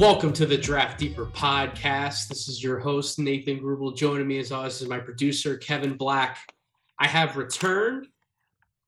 Welcome to the Draft Deeper podcast. This is your host, Nathan Grubel. Joining me as always is my producer, Kevin Black. I have returned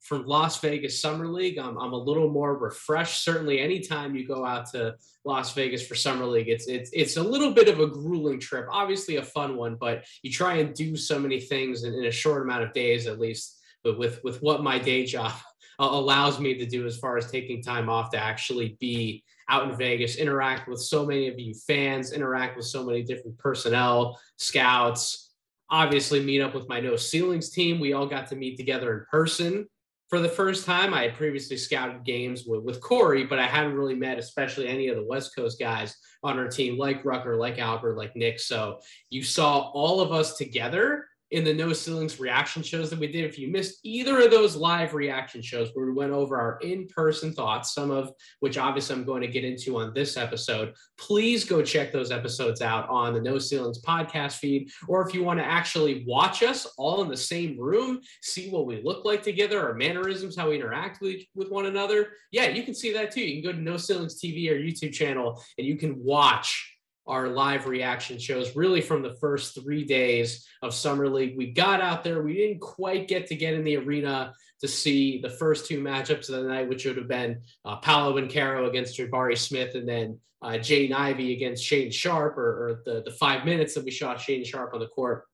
from Las Vegas Summer League. I'm, I'm a little more refreshed. Certainly, anytime you go out to Las Vegas for Summer League, it's, it's, it's a little bit of a grueling trip. Obviously, a fun one, but you try and do so many things in, in a short amount of days, at least, but with, with what my day job allows me to do as far as taking time off to actually be out in Vegas, interact with so many of you fans, interact with so many different personnel, scouts, obviously meet up with my No Ceilings team. We all got to meet together in person for the first time. I had previously scouted games with, with Corey, but I hadn't really met, especially any of the West Coast guys on our team, like Rucker, like Albert, like Nick. So you saw all of us together in the No Ceilings reaction shows that we did. If you missed either of those live reaction shows where we went over our in person thoughts, some of which obviously I'm going to get into on this episode, please go check those episodes out on the No Ceilings podcast feed. Or if you want to actually watch us all in the same room, see what we look like together, our mannerisms, how we interact with, with one another, yeah, you can see that too. You can go to No Ceilings TV or YouTube channel and you can watch our live reaction shows really from the first three days of summer league. We got out there. We didn't quite get to get in the arena to see the first two matchups of the night which would have been uh, paolo Banchero against jabari smith and then uh, jaden ivey against Shaedon Sharpe or, or the, the five minutes that we shot Shaedon Sharpe on the court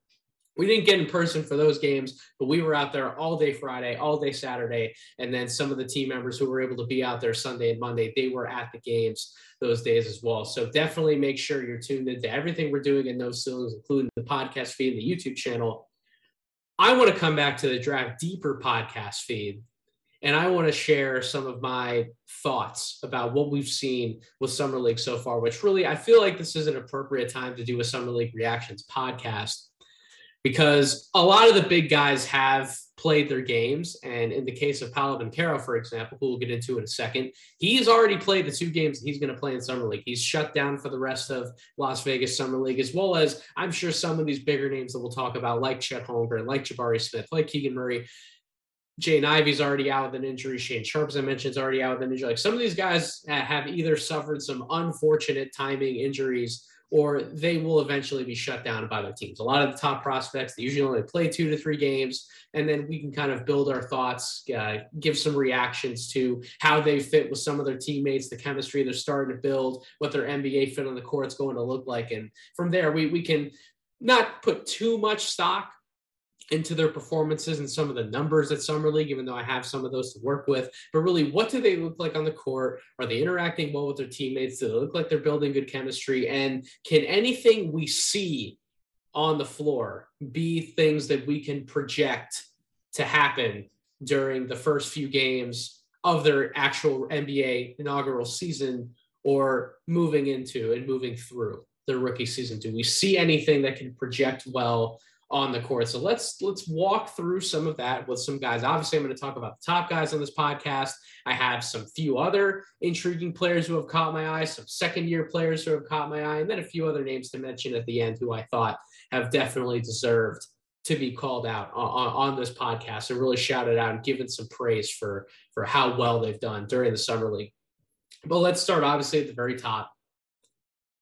we didn't get in person for those games, but we were out there all day Friday, all day Saturday. And then some of the team members who were able to be out there Sunday and Monday, they were at the games those days as well. So definitely make sure you're tuned into everything we're doing in No Ceilings, including the podcast feed and the YouTube channel. I want to come back to the Draft Deeper podcast feed and I want to share some of my thoughts about what we've seen with Summer League so far, which really I feel like this is an appropriate time to do a Summer League reactions podcast because a lot of the big guys have played their games. And in the case of Paolo Banchero, for example, who we'll get into in a second, he's already played the two games he's going to play in Summer League. He's shut down for the rest of Las Vegas Summer League, as well as I'm sure some of these bigger names that we'll talk about, like Chet Holmgren, like Jabari Smith, like Keegan Murray. Jaden Ivey's already out with an injury. Shaedon Sharpe, as I mentioned, is already out with an injury. Like some of these guys have either suffered some unfortunate timing injuries or they will eventually be shut down by their teams. A lot of the top prospects, they usually only play two to three games, and then we can kind of build our thoughts, uh, give some reactions to how they fit with some of their teammates, the chemistry they're starting to build, what their NBA fit on the court is going to look like. And from there, we, we can not put too much stock into their performances and some of the numbers at summer league even though i have some of those to work with. But really what do they look like on the court? Are they interacting well with their teammates? Do they look like they're building good chemistry? And can anything we see on the floor be things that we can project to happen during the first few games of their actual nba inaugural season or moving into and moving through the rookie season? Do we see anything that can project well on the court. So let's let's walk through some of that with some guys. Obviously, I'm going to talk about the top guys on this podcast. I have some few other intriguing players who have caught my eye, some second year players who have caught my eye, and then a few other names to mention at the end who I thought have definitely deserved to be called out on, on this podcast and really shouted out and given some praise for for how well they've done during the summer league. But let's start obviously at the very top.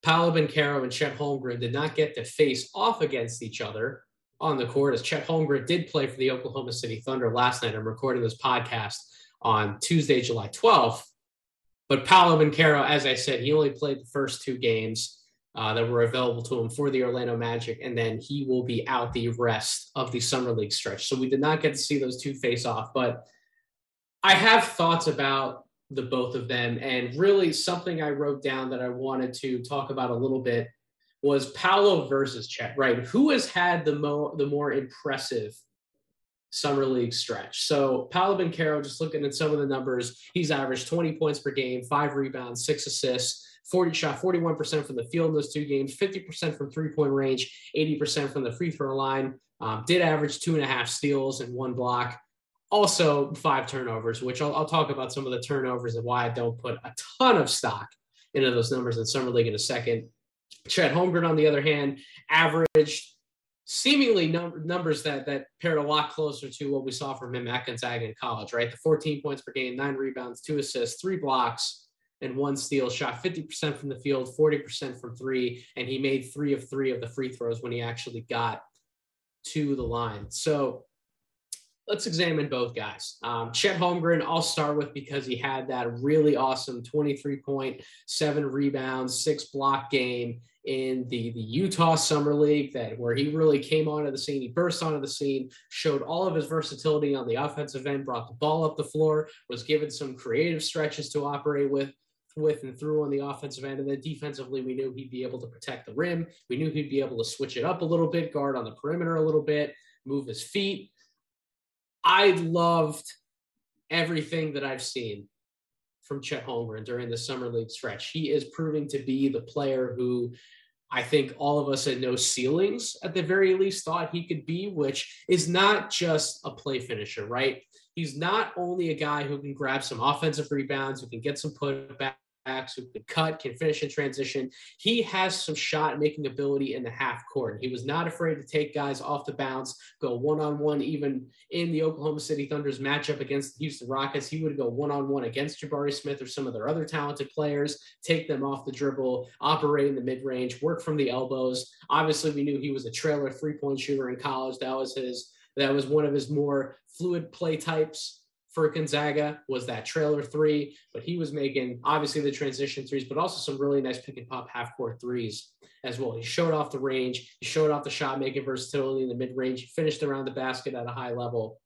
Paolo Banchero and Chet Holmgren did not get to face off against each other on the court as Chet Holmgren did play for the Oklahoma City Thunder last night. I'm recording this podcast on Tuesday, July 12th. But Paolo Banchero, as I said, he only played the first two games uh, that were available to him for the Orlando Magic, and then he will be out the rest of the Summer League stretch. So we did not get to see those two face off, but I have thoughts about the both of them, and really something I wrote down that I wanted to talk about a little bit was Paolo versus Chet, right? Who has had the more the more impressive summer league stretch? So Paolo Banchero, just looking at some of the numbers, he's averaged 20 points per game, five rebounds, six assists. 40 shot 41% from the field in those two games, 50% from three point range, 80% from the free throw line. Um, did average two and a half steals and one block. Also, five turnovers, which I'll, I'll talk about some of the turnovers and why I don't put a ton of stock into those numbers in summer league in a second. Chet Holmgren, on the other hand, averaged seemingly num- numbers that that paired a lot closer to what we saw from him at Gonzaga in college, right? The 14 points per game, nine rebounds, two assists, three blocks, and one steal, shot 50% from the field, 40% from three, and he made three of three of the free throws when he actually got to the line. So let's examine both guys. Um, Chet Holmgren, I'll start with because he had that really awesome 23 point, seven rebounds, six block game in the, the Utah Summer League that where he really came onto the scene. He burst onto the scene, showed all of his versatility on the offensive end, brought the ball up the floor, was given some creative stretches to operate with with and through on the offensive end. And then defensively, we knew he'd be able to protect the rim. We knew he'd be able to switch it up a little bit, guard on the perimeter a little bit, move his feet. I loved everything that I've seen from Chet Holmgren during the summer league stretch. He is proving to be the player who I think all of us at no ceilings at the very least thought he could be, which is not just a play finisher, right? He's not only a guy who can grab some offensive rebounds, who can get some putback who can cut, can finish in transition. He has some shot making ability in the half court. He was not afraid to take guys off the bounce, go one on one, even in the Oklahoma City Thunder's matchup against the Houston Rockets. He would go one on one against Jabari Smith or some of their other talented players, take them off the dribble, operate in the mid range, work from the elbows. Obviously, we knew he was a trailer three point shooter in college. That was his. That was one of his more fluid play types for Gonzaga was that trailer three, but he was making obviously the transition threes, but also some really nice pick and pop half court threes as well. He showed off the range, he showed off the shot making versatility in the mid range, he finished around the basket at a high level.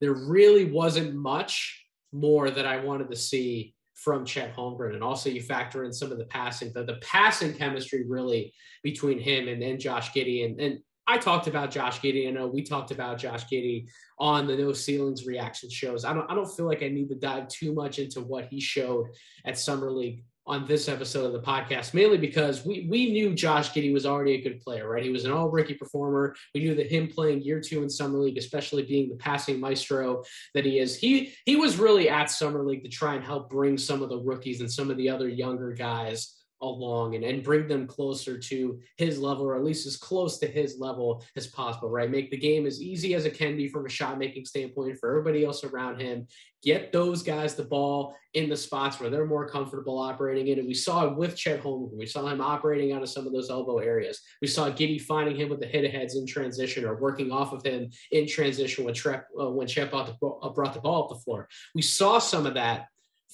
There really wasn't much more that I wanted to see from Chet Holmgren. And also you factor in some of the passing, the, the passing chemistry really between him and, and Josh Giddey. And, and I talked about Josh Giddey. I know we talked about Josh Giddey on the No Ceilings reaction shows. I don't I don't feel like I need to dive too much into what he showed at Summer League on this episode of the podcast, mainly because we we knew Josh Giddey was already a good player, right? He was an all rookie performer. We knew that him playing year two in Summer League, especially being the passing maestro that he is, he he was really at Summer League to try and help bring some of the rookies and some of the other younger guys along and, and bring them closer to his level or at least as close to his level as possible right? Make the game as easy as it can be from a shot making standpoint for everybody else around him. Get those guys the ball in the spots where they're more comfortable operating in. And we saw it with Chet Holmgren. We saw him operating out of some of those elbow areas. We saw Giddey finding him with the hit aheads in transition or working off of him in transition when Trep, uh, when Chet brought the, uh, brought the ball up the floor. We saw some of that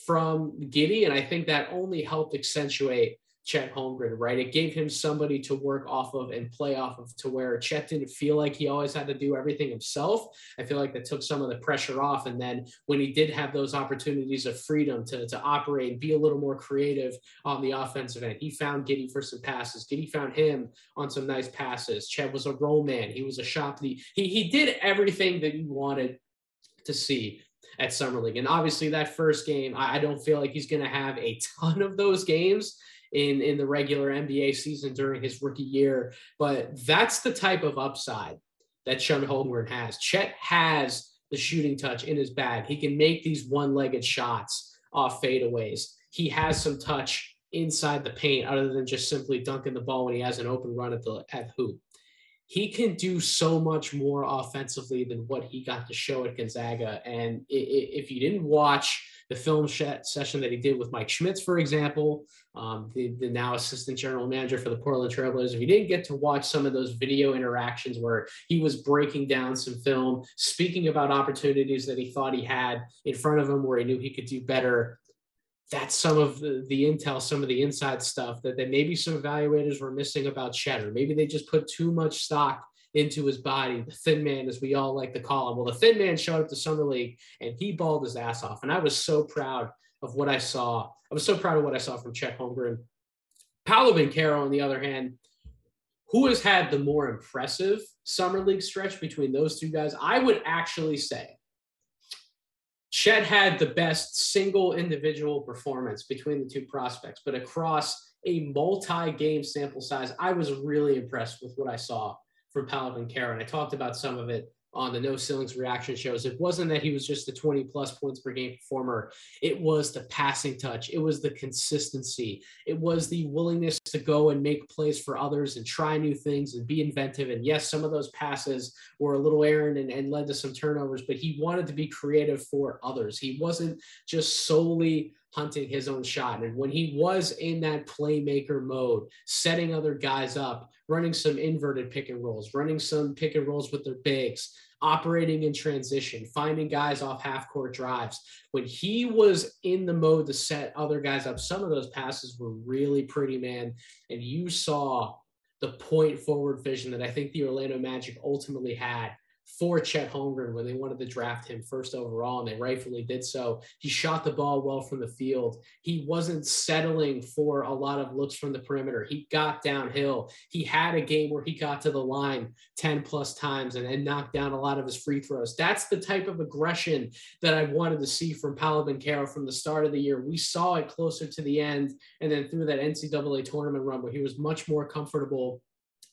from Giddey, and I think that only helped accentuate Chet Holmgren, right? It gave him somebody to work off of and play off of to where Chet didn't feel like he always had to do everything himself. I feel like that took some of the pressure off. And then when he did have those opportunities of freedom to, to operate and be a little more creative on the offensive end, he found Giddey for some passes. Giddey found him on some nice passes. Chet was a roll man. He was a shot. He, he did everything that you wanted to see at Summer League. And obviously, that first game, I, I don't feel like he's going to have a ton of those games in in the regular NBA season during his rookie year. But that's the type of upside that Chet Holmgren has. Chet has the shooting touch in his bag. He can make these one-legged shots off fadeaways. He has some touch inside the paint other than just simply dunking the ball when he has an open run at the at hoop. He can do so much more offensively than what he got to show at Gonzaga. And if you didn't watch the film session that he did with Mike Schmitz, for example, um, the, the now assistant general manager for the Portland Trailblazers. If you didn't get to watch some of those video interactions where he was breaking down some film, speaking about opportunities that he thought he had in front of him where he knew he could do better, that's some of the, the intel, some of the inside stuff that, that maybe some evaluators were missing about Cheddar. Maybe they just put too much stock into his body, the thin man, as we all like to call him. Well, the thin man showed up to Summer League and he balled his ass off. And I was so proud of what I saw. I was so proud of what I saw from Chet Holmgren. Paolo Banchero, on the other hand, who has had the more impressive Summer League stretch between those two guys? I would actually say Chet had the best single individual performance between the two prospects, but across a multi game sample size, I was really impressed with what I saw from Banchero. And I talked about some of it on the no ceilings reaction shows. It wasn't that he was just a 20 plus points per game performer. It was the passing touch. It was the consistency. It was the willingness to go and make plays for others and try new things and be inventive. And yes, some of those passes were a little errant and, and led to some turnovers, but he wanted to be creative for others. He wasn't just solely hunting his own shot. And when he was in that playmaker mode, setting other guys up, running some inverted pick and rolls, running some pick and rolls with their bigs, operating in transition, finding guys off half court drives. When he was in the mode to set other guys up, some of those passes were really pretty, man. And you saw the point forward vision that I think the Orlando Magic ultimately had for Chet Holmgren when they wanted to draft him first overall, and they rightfully did so. He shot the ball well from the field. He wasn't settling for a lot of looks from the perimeter. He got downhill. He had a game where he got to the line 10 plus times and, and knocked down a lot of his free throws. That's the type of aggression that I wanted to see from Paolo Banchero from the start of the year. We saw it closer to the end and then through that NCAA tournament run where he was much more comfortable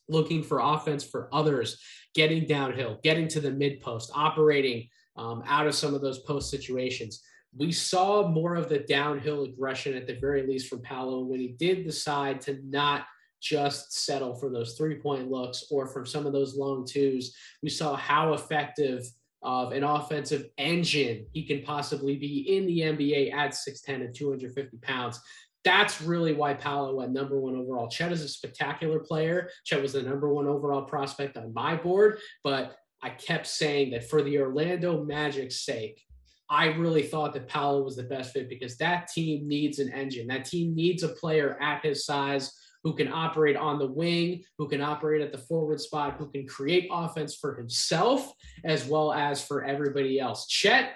looking for offense for others, getting downhill, getting to the mid post, operating um, out of some of those post situations. We saw more of the downhill aggression at the very least from Paolo when he did decide to not just settle for those three point looks or from some of those long twos. We saw how effective of an offensive engine he can possibly be in the NBA at 6'10 and 250 pounds that's really why Paolo went number one overall. Chet is a spectacular player. Chet was the number one overall prospect on my board, but I kept saying that for the Orlando Magic's sake, I really thought that Paolo was the best fit because that team needs an engine. That team needs a player at his size who can operate on the wing, who can operate at the forward spot, who can create offense for himself as well as for everybody else. Chet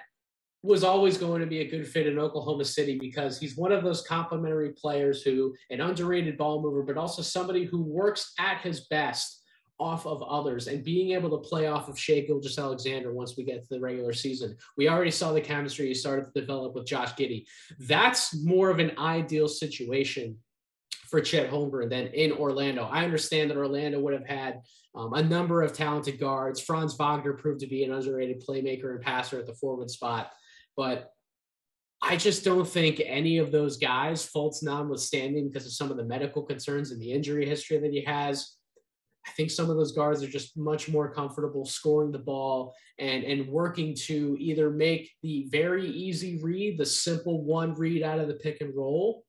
was always going to be a good fit in Oklahoma City because he's one of those complimentary players who, an underrated ball mover, but also somebody who works at his best off of others and being able to play off of Shai Gilgeous-Alexander once we get to the regular season. We already saw the chemistry he started to develop with Josh Giddey. That's more of an ideal situation for Chet Holmgren than in Orlando. I understand that Orlando would have had um, a number of talented guards. Franz Wagner proved to be an underrated playmaker and passer at the forward spot. But I just don't think any of those guys, faults notwithstanding, because of some of the medical concerns and the injury history that he has, I think some of those guards are just much more comfortable scoring the ball and and working to either make the very easy read, the simple one read out of the pick and roll,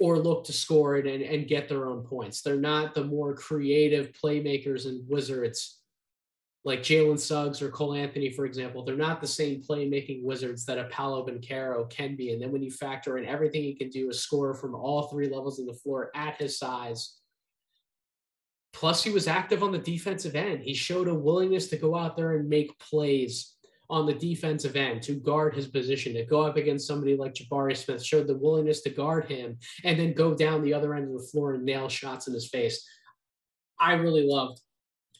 or look to score it and, and get their own points. They're not the more creative playmakers and wizards like Jalen Suggs or Cole Anthony, for example, they're not the same playmaking wizards that a Paolo Banchero can be. And then when you factor in everything he can do, a score from all three levels of the floor at his size. Plus, he was active on the defensive end. He showed a willingness to go out there and make plays on the defensive end to guard his position, to go up against somebody like Jabari Smith, showed the willingness to guard him and then go down the other end of the floor and nail shots in his face. I really loved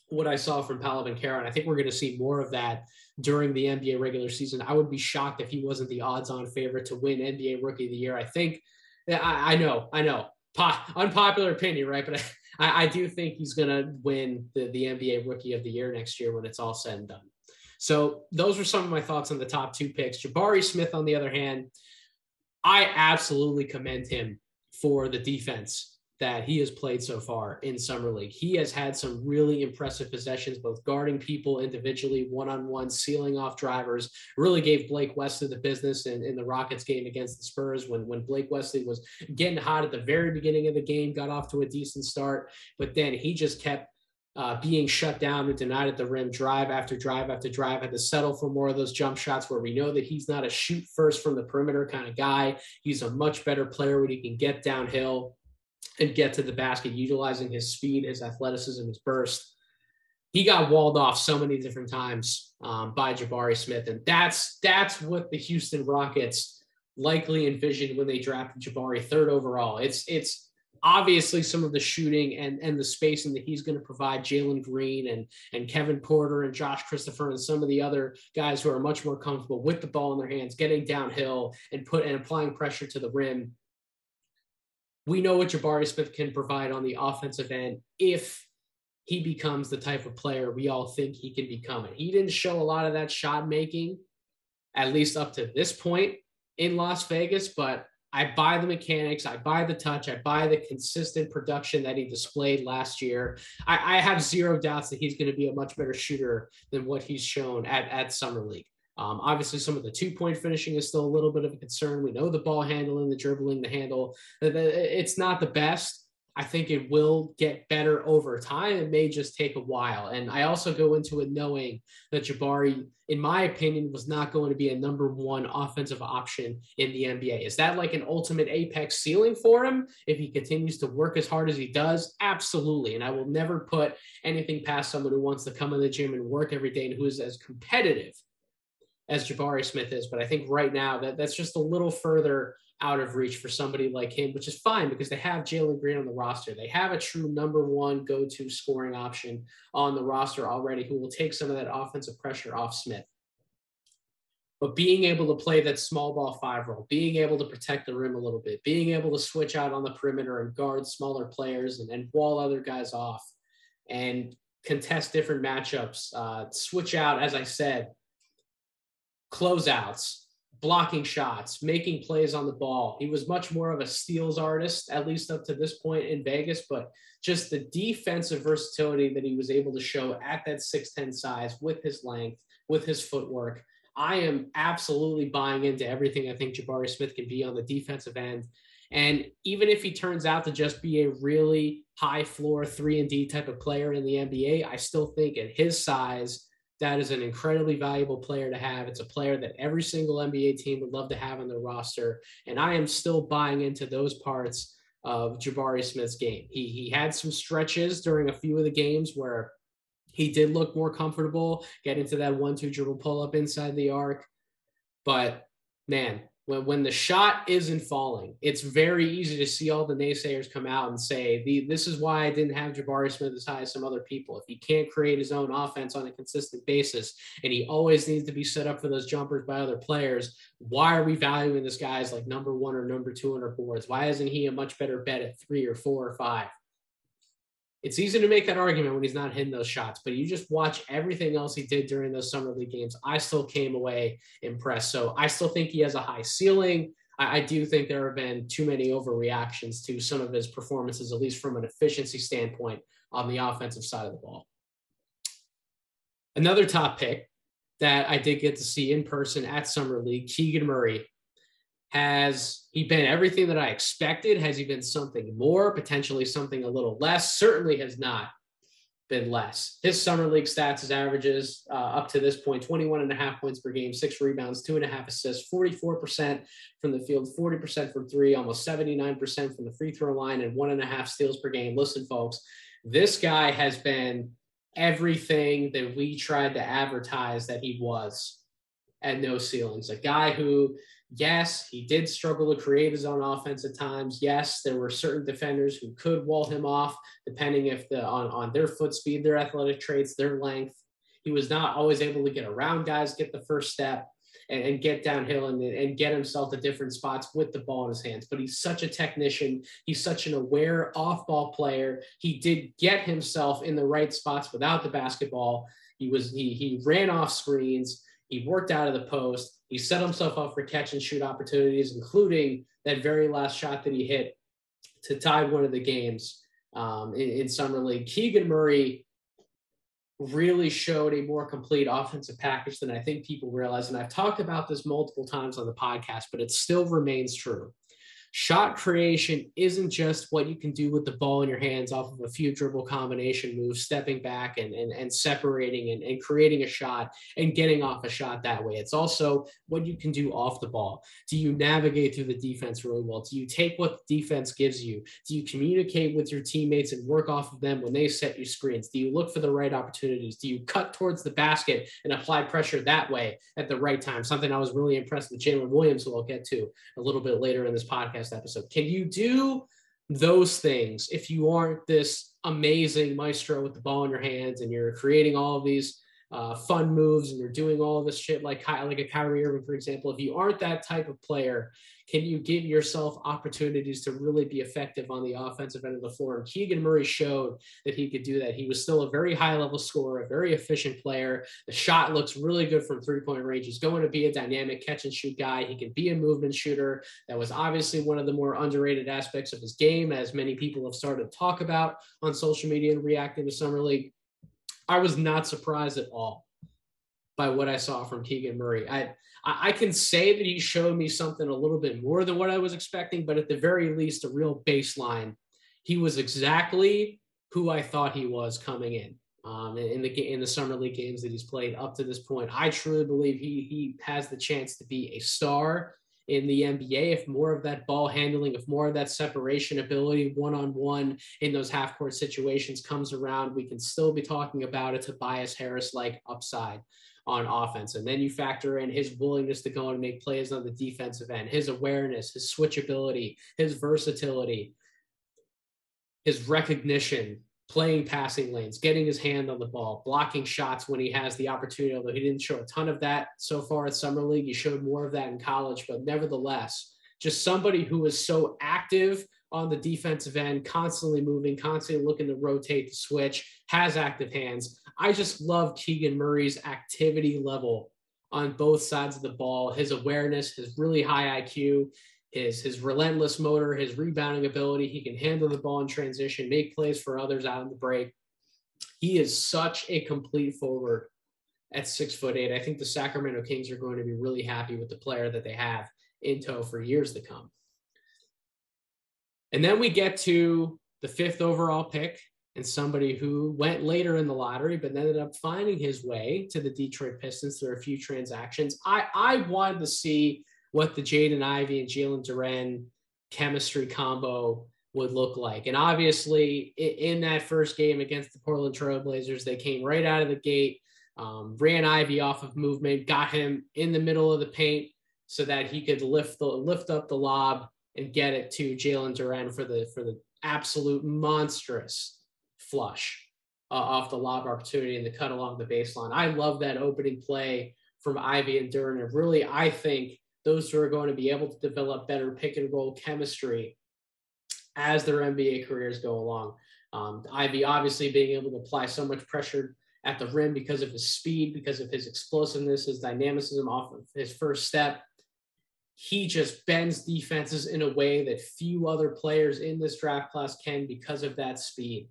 what I saw from Banchero, and I think we're going to see more of that during the NBA regular season. I would be shocked if he wasn't the odds-on favorite to win NBA Rookie of the Year. I think, I, I know, I know, po- unpopular opinion, right? But I, I do think he's going to win the, the NBA Rookie of the Year next year when it's all said and done. So those were some of my thoughts on the top two picks. Jabari Smith, on the other hand, I absolutely commend him for the defense that he has played so far in summer league. He has had some really impressive possessions, both guarding people individually, one-on-one, sealing off drivers. Really gave Blake Wesley the business in, in the Rockets game against the Spurs when when Blake Wesley was getting hot at the very beginning of the game, got off to a decent start, but then he just kept uh, being shut down and denied at the rim, drive after drive after drive, had to settle for more of those jump shots where we know that he's not a shoot first from the perimeter kind of guy. He's a much better player when he can get downhill and get to the basket utilizing his speed, his athleticism, his burst. He got walled off so many different times um, by Jabari Smith, and that's that's what the Houston Rockets likely envisioned when they drafted Jabari third overall. It's it's obviously some of the shooting and and the spacing that he's going to provide Jalen Green and and Kevin Porter and Josh Christopher and some of the other guys who are much more comfortable with the ball in their hands, getting downhill and put and applying pressure to the rim we know what Jabari Smith can provide on the offensive end if he becomes the type of player we all think he can become. He didn't show a lot of that shot making, at least up to this point in Las Vegas, but I buy the mechanics, I buy the touch, I buy the consistent production that he displayed last year. I, I have zero doubts that he's going to be a much better shooter than what he's shown at, at Summer League. Um, obviously, some of the two point finishing is still a little bit of a concern. We know the ball handling, the dribbling, the handle. It's not the best. I think it will get better over time. It may just take a while. And I also go into it knowing that Jabari, in my opinion, was not going to be a number one offensive option in the NBA. Is that like an ultimate apex ceiling for him if he continues to work as hard as he does? Absolutely. And I will never put anything past someone who wants to come in the gym and work every day and who is as competitive as Jabari Smith is. But I think right now that that's just a little further out of reach for somebody like him, which is fine because they have Jalen Green on the roster. They have a true number one go to scoring option on the roster already who will take some of that offensive pressure off Smith. But being able to play that small ball five role, being able to protect the rim a little bit, being able to switch out on the perimeter and guard smaller players and, and wall other guys off and contest different matchups, uh, switch out, as I said, closeouts, blocking shots, making plays on the ball. He was much more of a steals artist, at least up to this point in Vegas, but just the defensive versatility that he was able to show at that 6'10 size with his length, with his footwork. I am absolutely buying into everything I think Jabari Smith can be on the defensive end. And even if he turns out to just be a really high floor 3 and D type of player in the NBA, I still think at his size that is an incredibly valuable player to have. It's a player that every single NBA team would love to have on their roster. And I am still buying into those parts of Jabari Smith's game. He, he had some stretches during a few of the games where he did look more comfortable, get into that one two dribble pull up inside the arc. But man, when, when the shot isn't falling, it's very easy to see all the naysayers come out and say, the, this is why I didn't have Jabari Smith as high as some other people. If he can't create his own offense on a consistent basis and he always needs to be set up for those jumpers by other players, why are we valuing this guy as like number one or number two on our boards? Why isn't he a much better bet at three or four or five? It's easy to make that argument when he's not hitting those shots, but you just watch everything else he did during those summer league games. I still came away impressed. So I still think he has a high ceiling. I, I do think there have been too many overreactions to some of his performances, at least from an efficiency standpoint on the offensive side of the ball. Another top pick that I did get to see in person at Summer League, Keegan Murray has he been everything that I expected? Has he been something more, potentially something a little less? Certainly has not been less. His summer league stats, his averages uh, up to this point 21 and a half points per game, six rebounds, two and a half assists, 44% from the field, 40% from three, almost 79% from the free throw line, and one and a half steals per game. Listen, folks, this guy has been everything that we tried to advertise that he was at no ceilings. A guy who Yes, he did struggle to create his own offense at times. Yes, there were certain defenders who could wall him off, depending if the on, on their foot speed, their athletic traits, their length. He was not always able to get around guys, get the first step, and, and get downhill and, and get himself to different spots with the ball in his hands. But he's such a technician. He's such an aware off-ball player. He did get himself in the right spots without the basketball. He was he he ran off screens. He worked out of the post he set himself up for catch and shoot opportunities, including that very last shot that he hit to tie one of the games um, in, in Summer League. Keegan Murray really showed a more complete offensive package than I think people realize. And I've talked about this multiple times on the podcast, but it still remains true shot creation isn't just what you can do with the ball in your hands off of a few dribble combination moves, stepping back and, and, and separating and, and creating a shot and getting off a shot that way. It's also what you can do off the ball. Do you navigate through the defense really well? Do you take what the defense gives you? Do you communicate with your teammates and work off of them when they set you screens? Do you look for the right opportunities? Do you cut towards the basket and apply pressure that way at the right time? Something I was really impressed with Jalen Williams, who I'll get to a little bit later in this podcast episode. Can you do those things if you aren't this amazing maestro with the ball in your hands and you're creating all of these uh, fun moves and you're doing all this shit like like a Kyrie Irving, for example? If you aren't that type of player, can you give yourself opportunities to really be effective on the offensive end of the floor? And Keegan Murray showed that he could do that. He was still a very high level scorer, a very efficient player. The shot looks really good from three point range. He's going to be a dynamic catch and shoot guy. He can be a movement shooter. That was obviously one of the more underrated aspects of his game, as many people have started to talk about on social media and reacting to Summer League. I was not surprised at all by what I saw from Keegan Murray. I I can say that he showed me something a little bit more than what I was expecting, but at the very least, a real baseline. He was exactly who I thought he was coming in. Um, in the in the summer league games that he's played up to this point, I truly believe he he has the chance to be a star in the NBA if more of that ball handling, if more of that separation ability one on one in those half court situations comes around, we can still be talking about a Tobias Harris like upside on offense. And then you factor in his willingness to go and make plays on the defensive end, his awareness, his switchability, his versatility, his recognition playing passing lanes, getting his hand on the ball, blocking shots when he has the opportunity. Although he didn't show a ton of that so far at Summer League, he showed more of that in college, but nevertheless, just somebody who is so active on the defensive end, constantly moving, constantly looking to rotate, to switch, has active hands. I just love Keegan Murray's activity level on both sides of the ball, his awareness, his really high IQ, his his relentless motor, his rebounding ability. He can handle the ball in transition, make plays for others out of the break. He is such a complete forward at six foot eight. I think the Sacramento Kings are going to be really happy with the player that they have in tow for years to come. And then we get to the fifth overall pick and somebody who went later in the lottery but ended up finding his way to the Detroit Pistons through a few transactions. I, I wanted to see what the Jaden Ivey and Jalen Duren chemistry combo would look like. And obviously, in that first game against the Portland Trailblazers, they came right out of the gate, um, ran Ivey off of movement, got him in the middle of the paint so that he could lift the lift up the lob and get it to Jalen Duren for the for the absolute monstrous flush uh, off the lob opportunity and the cut along the baseline. I love that opening play from Ivey and Duren. And really, I think those who are going to be able to develop better pick and roll chemistry as their NBA careers go along. Um, Ivey obviously being able to apply so much pressure at the rim because of his speed, because of his explosiveness, his dynamicism off of his first step. He just bends defenses in a way that few other players in this draft class can because of that speed.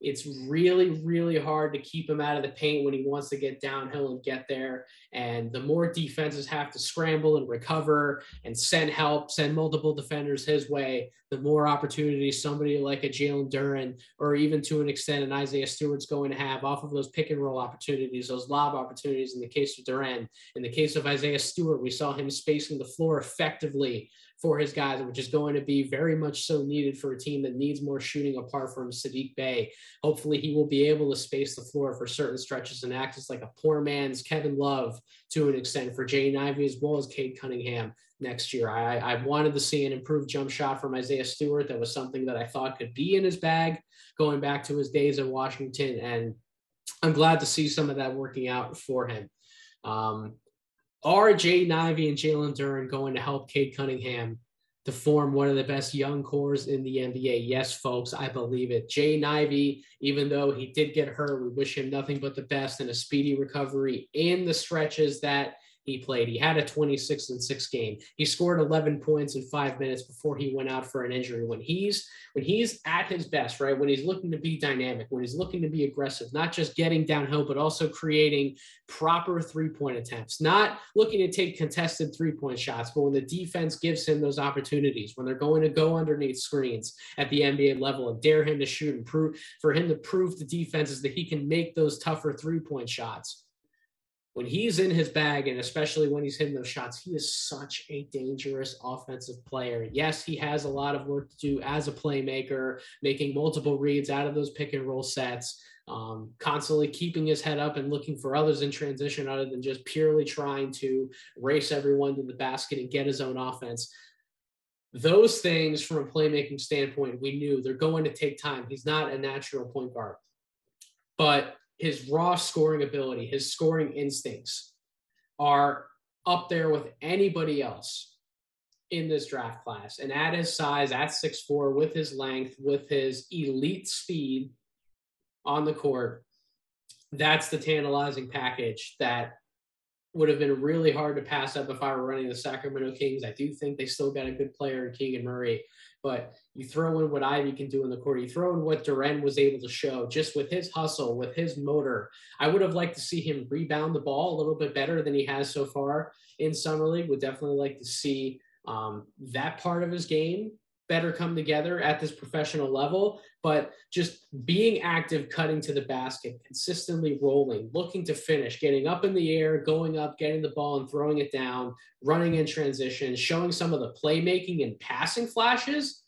It's really, really hard to keep him out of the paint when he wants to get downhill and get there. And the more defenses have to scramble and recover and send help, send multiple defenders his way, the more opportunities somebody like a Jalen Duren or even to an extent an Isaiah Stewart's going to have off of those pick and roll opportunities, those lob opportunities in the case of Duren. In the case of Isaiah Stewart, we saw him spacing the floor effectively for his guys, which is going to be very much so needed for a team that needs more shooting apart from Saddiq Bey. Hopefully, he will be able to space the floor for certain stretches and act as like a poor man's Kevin Love to an extent for Jaden Ivey as well as Cade Cunningham next year. I, I wanted to see an improved jump shot from Isaiah Stewart. That was something that I thought could be in his bag going back to his days in Washington. And I'm glad to see some of that working out for him. Um, are Jaden Ivey and Jalen Duren going to help Cade Cunningham to form one of the best young cores in the NBA? Yes, folks, I believe it. Jay Ivey, even though he did get hurt, we wish him nothing but the best and a speedy recovery in the stretches that he played. He had a 26 and 6 game. He scored 11 points in 5 minutes before he went out for an injury. When he's when he's at his best, right? When he's looking to be dynamic, when he's looking to be aggressive, not just getting downhill but also creating proper three-point attempts. Not looking to take contested three-point shots, but when the defense gives him those opportunities, when they're going to go underneath screens at the NBA level and dare him to shoot and prove for him to prove to defenses that he can make those tougher three-point shots when he's in his bag, and especially when he's hitting those shots, he is such a dangerous offensive player. Yes, he has a lot of work to do as a playmaker, making multiple reads out of those pick and roll sets, um, constantly keeping his head up and looking for others in transition other than just purely trying to race everyone to the basket and get his own offense. Those things, from a playmaking standpoint, we knew they're going to take time. He's not a natural point guard. But his raw scoring ability, his scoring instincts are up there with anybody else in this draft class. And at his size, at six four, with his length, with his elite speed on the court, that's the tantalizing package that would have been really hard to pass up if I were running the Sacramento Kings. I do think they still got a good player in Keegan Murray, but you throw in what Ivey can do in the court. You throw in what Duren was able to show just with his hustle, with his motor. I would have liked to see him rebound the ball a little bit better than he has so far in summer league. Would definitely like to see um, that part of his game better come together at this professional level. But just being active, cutting to the basket, consistently rolling, looking to finish, getting up in the air, going up, getting the ball and throwing it down, running in transition, showing some of the playmaking and passing flashes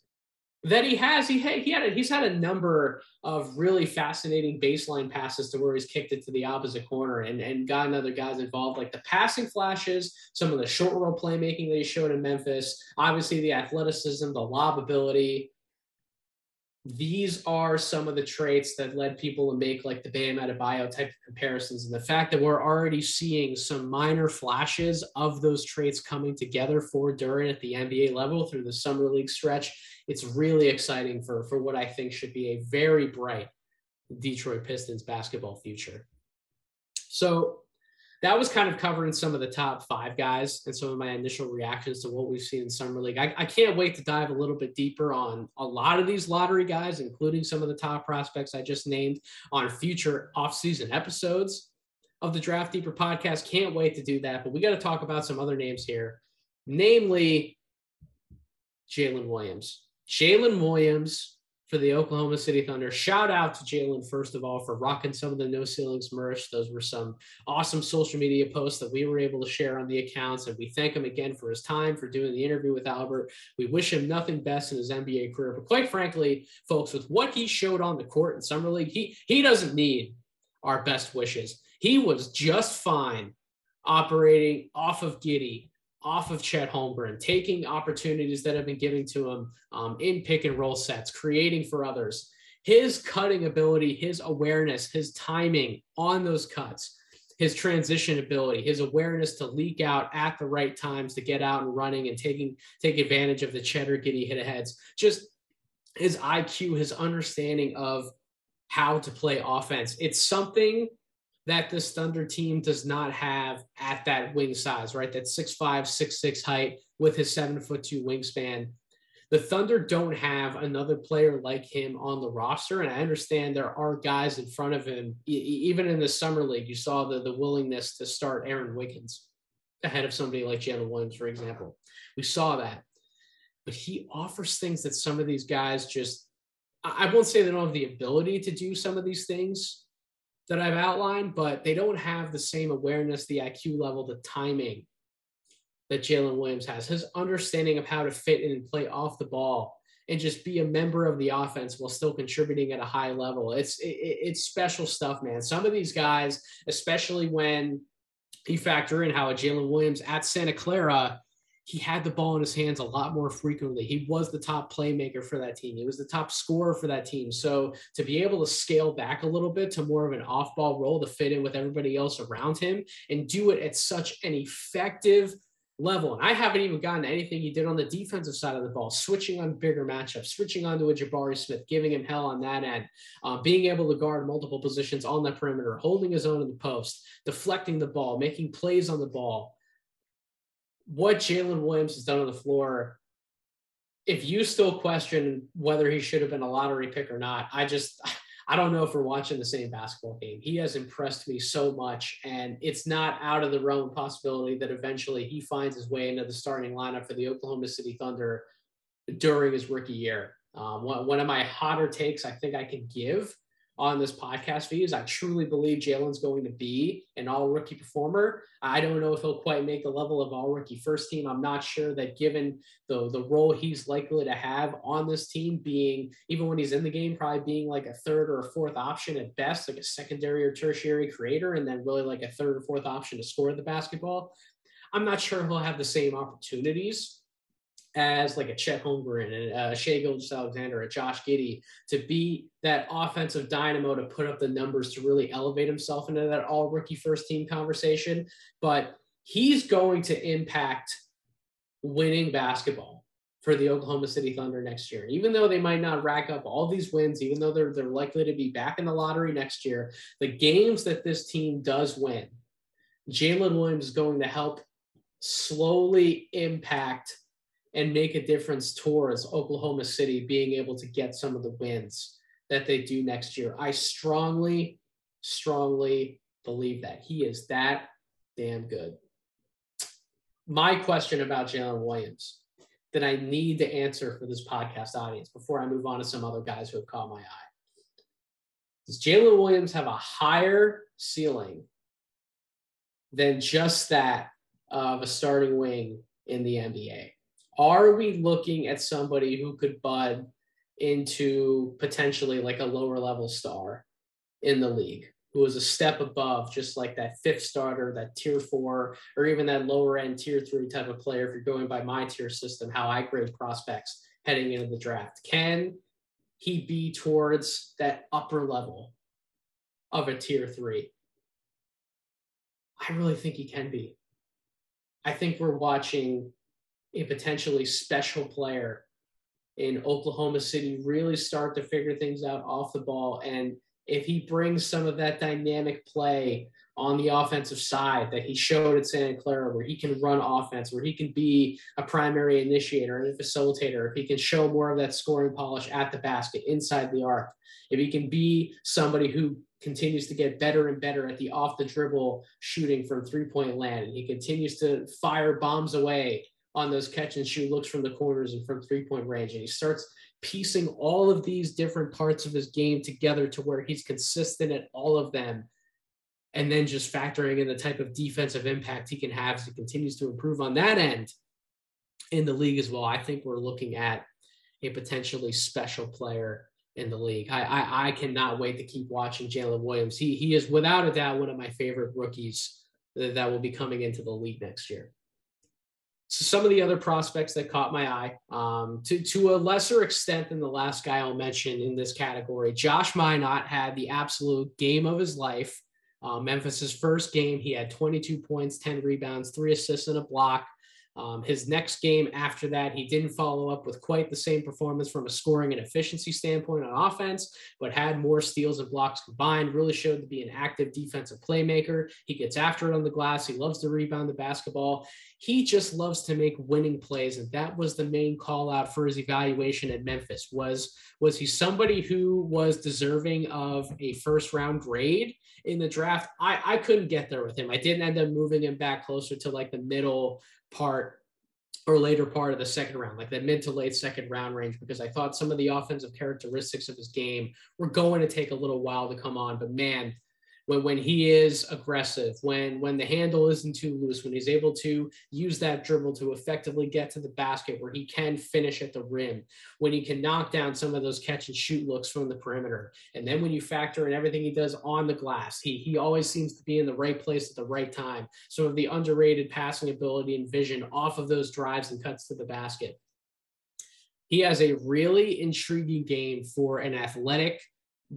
that he has. He had, he had a, he's had a number of really fascinating baseline passes to where he's kicked it to the opposite corner and, and gotten other guys involved. Like the passing flashes, some of the short roll playmaking that he showed in Memphis, obviously the athleticism, the lob ability, these are some of the traits that led people to make like the Bam Adebayo type of comparisons. And the fact that we're already seeing some minor flashes of those traits coming together for Duren at the NBA level through the summer league stretch, it's really exciting for, for what I think should be a very bright Detroit Pistons basketball future. So that was kind of covering some of the top five guys and some of my initial reactions to what we've seen in summer league. I, I, can't wait to dive a little bit deeper on a lot of these lottery guys, including some of the top prospects I just named on future offseason episodes of the Draft Deeper podcast. Can't wait to do that. But we got to talk about some other names here, namely Jalen Williams. Jalen Williams for the Oklahoma City Thunder. Shout out to Jalen, first of all, for rocking some of the No Ceilings merch. Those were some awesome social media posts that we were able to share on the accounts. And we thank him again for his time, for doing the interview with Albert. We wish him nothing best in his NBA career. But quite frankly, folks, with what he showed on the court in Summer League, he, he doesn't need our best wishes. He was just fine operating off of Giddey, off of Chet Holmgren, taking opportunities that have been given to him um, in pick and roll sets, creating for others. His cutting ability, his awareness, his timing on those cuts, his transition ability, his awareness to leak out at the right times to get out and running and taking take advantage of the cheddar Giddey hit aheads. Just his IQ, his understanding of how to play offense. It's something that this Thunder team does not have at that wing size, right? That six five, six six height with his seven foot two wingspan. The Thunder don't have another player like him on the roster, and I understand there are guys in front of him. even in the summer league, you saw the the willingness to start Aaron Wiggins ahead of somebody like Jalen Williams, for example. We saw that, but he offers things that some of these guys just. I won't say they don't have the ability to do some of these things, that I've outlined, but they don't have the same awareness, the IQ level, the timing that Jalen Williams has. His understanding of how to fit in and play off the ball and just be a member of the offense while still contributing at a high level. It's it, it's special stuff, man. Some of these guys, especially when you factor in how Jalen Williams at Santa Clara he had the ball in his hands a lot more frequently. He was the top playmaker for that team. He was the top scorer for that team. So to be able to scale back a little bit to more of an off ball role to fit in with everybody else around him and do it at such an effective level. And I haven't even gotten to anything he did on the defensive side of the ball, switching on bigger matchups, switching onto a Jabari Smith, giving him hell on that end, uh, being able to guard multiple positions on the perimeter, holding his own in the post, deflecting the ball, making plays on the ball what Jalen Williams has done on the floor, if you still question whether he should have been a lottery pick or not, I just I don't know if we're watching the same basketball game. He has impressed me so much, and it's not out of the realm of possibility that eventually he finds his way into the starting lineup for the Oklahoma City Thunder during his rookie year. Um, one, one of my hotter takes I think I can give on this podcast for you is I truly believe Jalen's going to be an all rookie performer. I don't know if he'll quite make the level of all rookie first team. I'm not sure that given the, the role he's likely to have on this team, being even when he's in the game, probably being like a third or a fourth option at best, like a secondary or tertiary creator, and then really like a third or fourth option to score the basketball. I'm not sure he'll have the same opportunities as like a Chet Holmgren and a Shai Gilgeous-Alexander, a Josh Giddey, to be that offensive dynamo to put up the numbers to really elevate himself into that all rookie first team conversation. But he's going to impact winning basketball for the Oklahoma City Thunder next year. Even though they might not rack up all these wins, even though they're they're likely to be back in the lottery next year, the games that this team does win Jalen Williams is going to help slowly impact and make a difference towards Oklahoma City being able to get some of the wins that they do next year. I strongly, strongly believe that he is that damn good. My question about Jalen Williams that I need to answer for this podcast audience before I move on to some other guys who have caught my eye. Does Jalen Williams have a higher ceiling than just that of a starting wing in the NBA? Are we looking at somebody who could bud into potentially like a lower level star in the league? who is a step above just like that fifth starter, that tier four, or even that lower end tier three type of player, if you're going by my tier system, how I grade prospects heading into the draft. Can he be towards that upper level of a tier three? I really think he can be. I think we're watching a potentially special player in Oklahoma City really start to figure things out off the ball. And if he brings some of that dynamic play on the offensive side that he showed at Santa Clara, where he can run offense, where he can be a primary initiator and a facilitator, if he can show more of that scoring polish at the basket, inside the arc, if he can be somebody who continues to get better and better at the off the dribble shooting from three point land, and he continues to fire bombs away on those catch and shoot looks from the corners and from three point range, and he starts piecing all of these different parts of his game together to where he's consistent at all of them and then just factoring in the type of defensive impact he can have as he continues to improve on that end in the league as well. I think we're looking at a potentially special player in the league. I I, I cannot wait to keep watching Jalen Williams. He he is without a doubt one of my favorite rookies that, that will be coming into the league next year. So some of the other prospects that caught my eye, um, to to a lesser extent than the last guy I'll mention in this category, Josh Minott had the absolute game of his life. Uh, Memphis's first game, he had 22 points, 10 rebounds, three assists, and a block. Um, his next game after that, he didn't follow up with quite the same performance from a scoring and efficiency standpoint on offense, but had more steals and blocks combined. Really showed to be an active defensive playmaker. He gets after it on the glass. He loves to rebound the basketball. He just loves to make winning plays, and that was the main call out for his evaluation at Memphis. Was was he somebody who was deserving of a first round grade in the draft? I I couldn't get there with him. I didn't end up moving him back closer to like the middle part or later part of the second round, like the mid to late second round range, because I thought some of the offensive characteristics of his game were going to take a little while to come on. But man, when when he is aggressive, when when the handle isn't too loose, when he's able to use that dribble to effectively get to the basket where he can finish at the rim, when he can knock down some of those catch and shoot looks from the perimeter, and then when you factor in everything he does on the glass, he he always seems to be in the right place at the right time. Some of the underrated passing ability and vision off of those drives and cuts to the basket. He has a really intriguing game for an athletic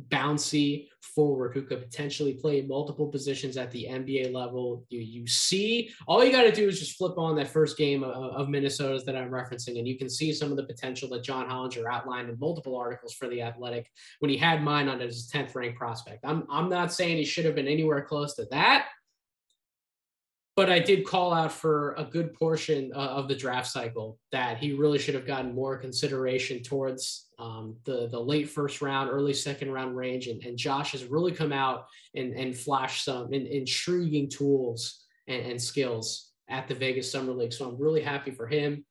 bouncy forward who could potentially play multiple positions at the NBA level. You, you see, all you got to do is just flip on that first game of, of, Minnesota's that I'm referencing, and you can see some of the potential that John Hollinger outlined in multiple articles for the Athletic when he had Minott his 10th ranked prospect. I'm, I'm not saying he should have been anywhere close to that but I did call out for a good portion uh, of the draft cycle that he really should have gotten more consideration towards um, the the late first round, early second round range, and, and Josh has really come out and and flashed some in, intriguing tools and, and skills at the Vegas Summer League. So I'm really happy for him.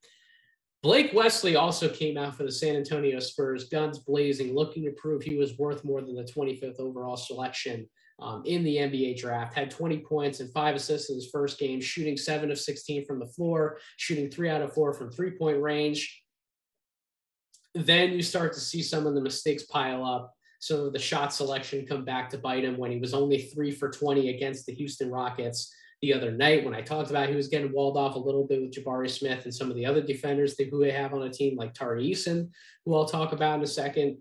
Blake Wesley also came out for the San Antonio Spurs, guns blazing, looking to prove he was worth more than the 25th overall selection um, in the NBA draft, had 20 points and five assists in his first game, shooting seven of 16 from the floor, shooting three out of four from three point range. Then you start to see some of the mistakes pile up. Of the shot selection come back to bite him when he was only three for 20 against the Houston Rockets the other night when I talked about he was getting walled off a little bit with Jabari Smith and some of the other defenders who they have on a team like Tari Eason, who I'll talk about in a second.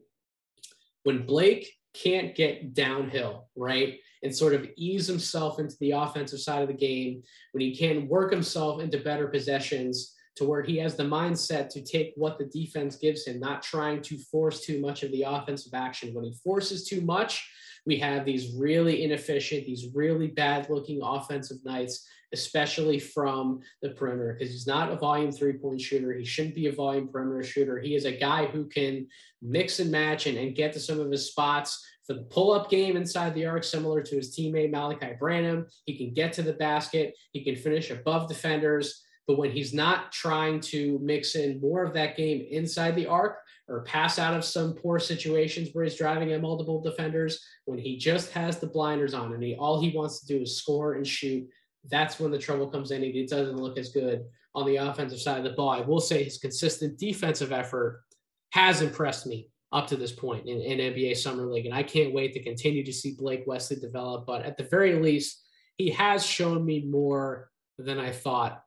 When Blake can't get downhill, right? And sort of ease himself into the offensive side of the game, when he can work himself into better possessions to where he has the mindset to take what the defense gives him, not trying to force too much of the offensive action. When he forces too much, we have these really inefficient, these really bad looking offensive nights, especially from the perimeter, because he's not a volume three point shooter. He shouldn't be a volume perimeter shooter. He is a guy who can mix and match and, and get to some of his spots for the pull up game inside the arc, similar to his teammate Malachi Branham. He can get to the basket, he can finish above defenders. But when he's not trying to mix in more of that game inside the arc or pass out of some poor situations where he's driving at multiple defenders, when he just has the blinders on and he all he wants to do is score and shoot, that's when the trouble comes in. He doesn't look as good on the offensive side of the ball. I will say his consistent defensive effort has impressed me up to this point in, in NBA Summer League. And I can't wait to continue to see Blake Wesley develop. But at the very least, he has shown me more than I thought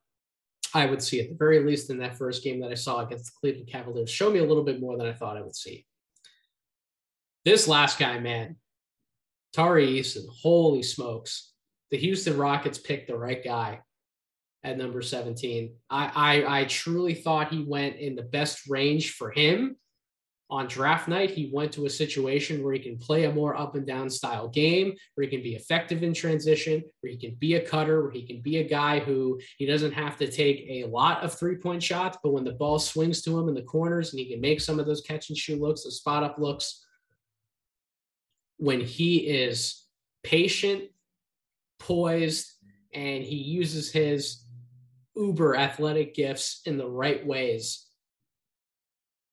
I would see at the very least in that first game that I saw against the Cleveland Cavaliers. Show me a little bit more than I thought I would see. This last guy, man, Tari Eason, holy smokes. The Houston Rockets picked the right guy at number 17. I, I, I truly thought he went in the best range for him on draft night, he went to a situation where he can play a more up and down style game, where he can be effective in transition, where he can be a cutter, where he can be a guy who he doesn't have to take a lot of three point shots, but when the ball swings to him in the corners and he can make some of those catch and shoot looks, the spot up looks, when he is patient, poised, and he uses his uber athletic gifts in the right ways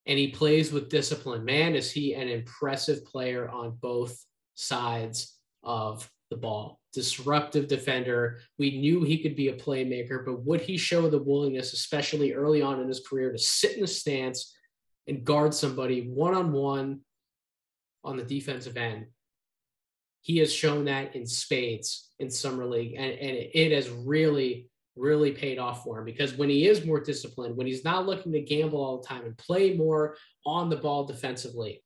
and he plays with discipline. Man, is he an impressive player on both sides of the ball. Disruptive defender. We knew he could be a playmaker, but would he show the willingness, especially early on in his career, to sit in a stance and guard somebody one on one on the defensive end? He has shown that in spades in Summer League, and, and it has really really paid off for him because when he is more disciplined, when he's not looking to gamble all the time and play more on the ball defensively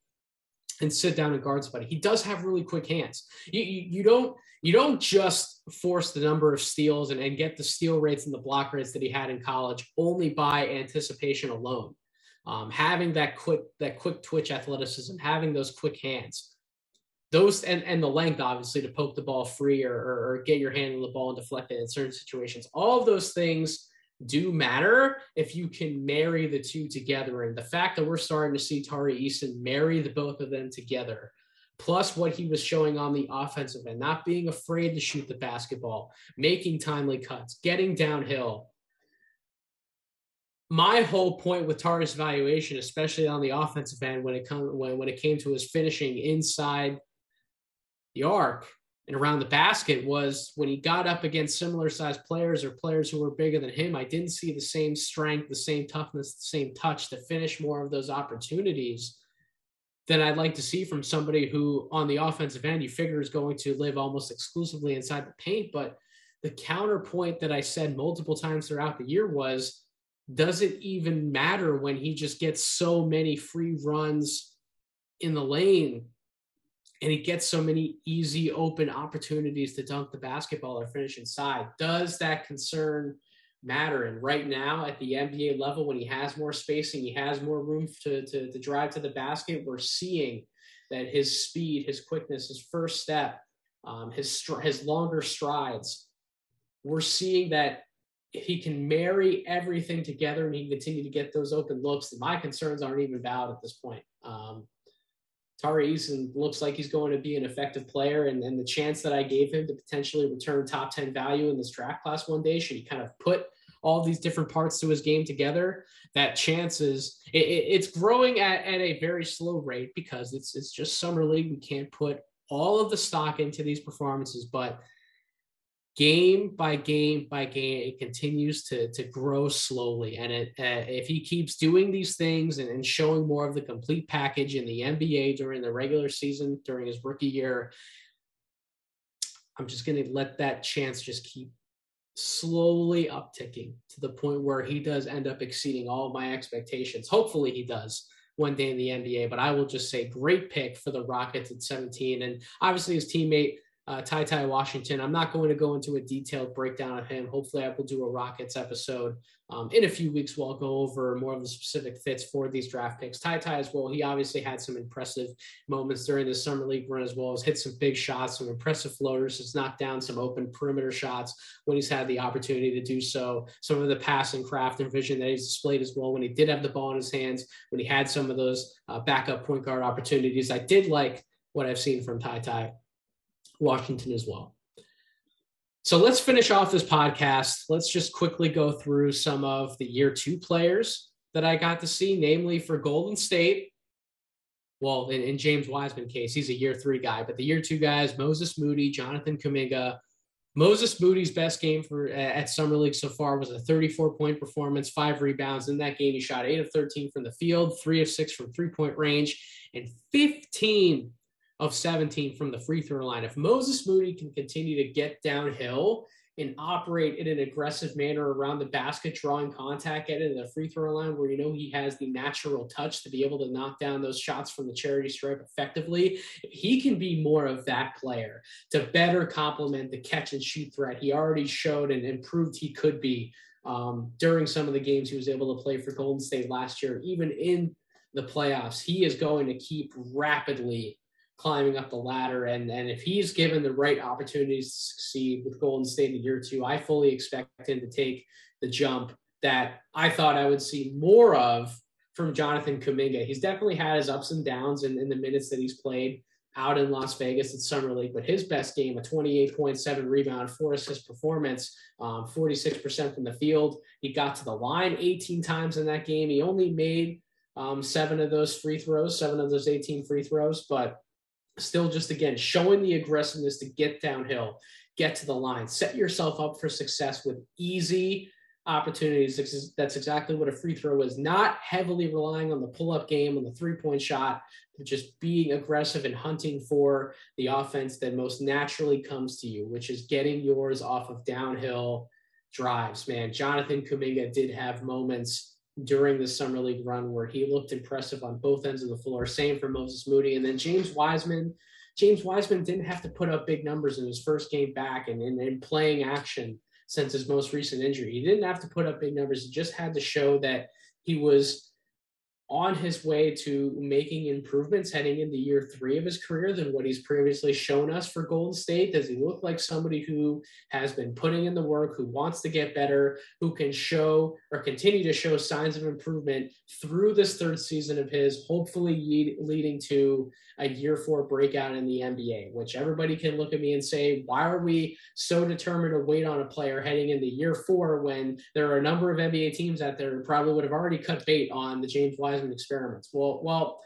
and sit down and guard somebody, he does have really quick hands. You, you, you don't you don't just force the number of steals and, and get the steal rates and the block rates that he had in college only by anticipation alone. Um, having that quick that quick twitch athleticism, having those quick hands, those and, and the length obviously to poke the ball free or, or, or, get your hand on the ball and deflect it in certain situations. All of those things do matter if you can marry the two together. And the fact that we're starting to see tari eason marry the both of them together plus what he was showing on the offensive end not being afraid to shoot the basketball making timely cuts getting downhill. My whole point with Tari's evaluation, especially on the offensive end, when it come when, when it came to his finishing inside the arc and around the basket was when he got up against similar sized players or players who were bigger than him, I didn't see the same strength, the same toughness, the same touch to finish more of those opportunities than I'd like to see from somebody who on the offensive end you figure is going to live almost exclusively inside the paint. But the counterpoint that I said multiple times throughout the year was does it even matter when he just gets so many free runs in the lane and he gets so many easy open opportunities to dunk the basketball or finish inside. Does that concern matter? And right now at the NBA level, when he has more spacing, he has more room to, to, to drive to the basket, we're seeing that his speed, his quickness, his first step, um, his, his longer strides, we're seeing that if he can marry everything together and he can continue to get those open looks, my concerns aren't even valid at this point. Um, Tari Eason looks like he's going to be an effective player, and, and the chance that I gave him to potentially return top 10 value in this draft class one day, should he kind of put all these different parts to his game together, that chance is it, it, it's growing at, at a very slow rate because it's it's just summer league. We can't put all of the stock into these performances, but game by game by game, it continues to, to grow slowly. And it, uh, if he keeps doing these things and, and showing more of the complete package in the NBA during the regular season, during his rookie year, I'm just going to let that chance just keep slowly upticking to the point where he does end up exceeding all my expectations. Hopefully, he does one day in the NBA. But I will just say, great pick for the Rockets at 17. And obviously, his teammate uh, Ty Ty Washington. I'm not going to go into a detailed breakdown of him. Hopefully, I will do a Rockets episode um, in a few weeks. We'll go over more of the specific fits for these draft picks. Ty Ty as well. He obviously had some impressive moments during the summer league run as well as hit some big shots, some impressive floaters. Has knocked down some open perimeter shots when he's had the opportunity to do so. Some of the passing craft and vision that he's displayed as well when he did have the ball in his hands, when he had some of those uh, backup point guard opportunities. I did like what I've seen from Ty Ty Washington as well. So let's finish off this podcast. Let's just quickly go through some of the year two players that I got to see, namely for Golden State. Well, in, in James Wiseman case, he's a year three guy, but the year two guys, Moses Moody, Jonathan Kuminga. Moses Moody's best game for at Summer League so far was a 34 point performance, five rebounds. In that game, he shot eight of 13 from the field, three of six from three point range, and 15 of 17 from the free throw line. If Moses Moody can continue to get downhill and operate in an aggressive manner around the basket, drawing contact, get into the free throw line where you know he has the natural touch to be able to knock down those shots from the charity stripe effectively. If he can be more of that player to better complement the catch and shoot threat he already showed and, improved he could be um, during some of the games he was able to play for Golden State last year, even in the playoffs, he is going to keep rapidly climbing up the ladder. And, and if he's given the right opportunities to succeed with Golden State in year two, I fully expect him to take the jump that I thought I would see more of from Jonathan Kuminga. He's definitely had his ups and downs in, in the minutes that he's played out in Las Vegas at Summer League, but his best game, a 28.7 rebound, four assist performance, um, 46% from the field. He got to the line 18 times in that game. He only made um, seven of those free throws, seven of those 18 free throws, but still just again showing the aggressiveness to get downhill, get to the line, set yourself up for success with easy opportunities. That's exactly what a free throw is. Not heavily relying on the pull up game, on the three point shot, just being aggressive and hunting for the offense that most naturally comes to you, which is getting yours off of downhill drives. Man, Jonathan Kuminga did have moments during the summer league run where he looked impressive on both ends of the floor. Same for Moses Moody. And then James Wiseman. James Wiseman didn't have to put up big numbers in his first game back and in playing action since his most recent injury. He didn't have to put up big numbers. He just had to show that he was on his way to making improvements heading into year three of his career than what he's previously shown us for Golden State? Does he look like somebody who has been putting in the work, who wants to get better, who can show or continue to show signs of improvement through this third season of his, hopefully leading to a year four breakout in the NBA, which everybody can look at me and say, why are we so determined to wait on a player heading into year four when there are a number of NBA teams out there who probably would have already cut bait on the James Wiseman experiments? Well, well,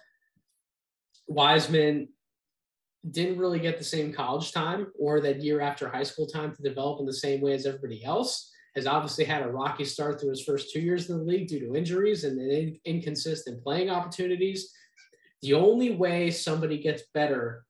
Wiseman didn't really get the same college time or that year after high school time to develop in the same way as everybody else. Has obviously had a rocky start through his first two years in the league due to injuries and inconsistent playing opportunities. The only way somebody gets better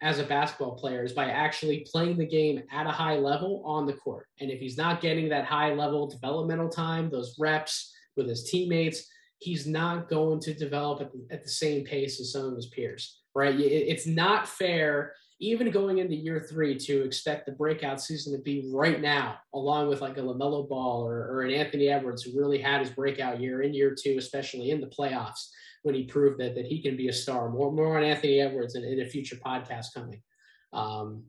as a basketball player is by actually playing the game at a high level on the court. And if he's not getting that high level developmental time, those reps with his teammates, he's not going to develop at the, at the same pace as some of his peers, right? It's not fair, even going into year three, to expect the breakout season to be right now, along with like a LaMelo Ball or, or an Anthony Edwards who really had his breakout year in year two, especially in the playoffs when he proved that that he can be a star. More more on Anthony Edwards in, in a future podcast coming. Um,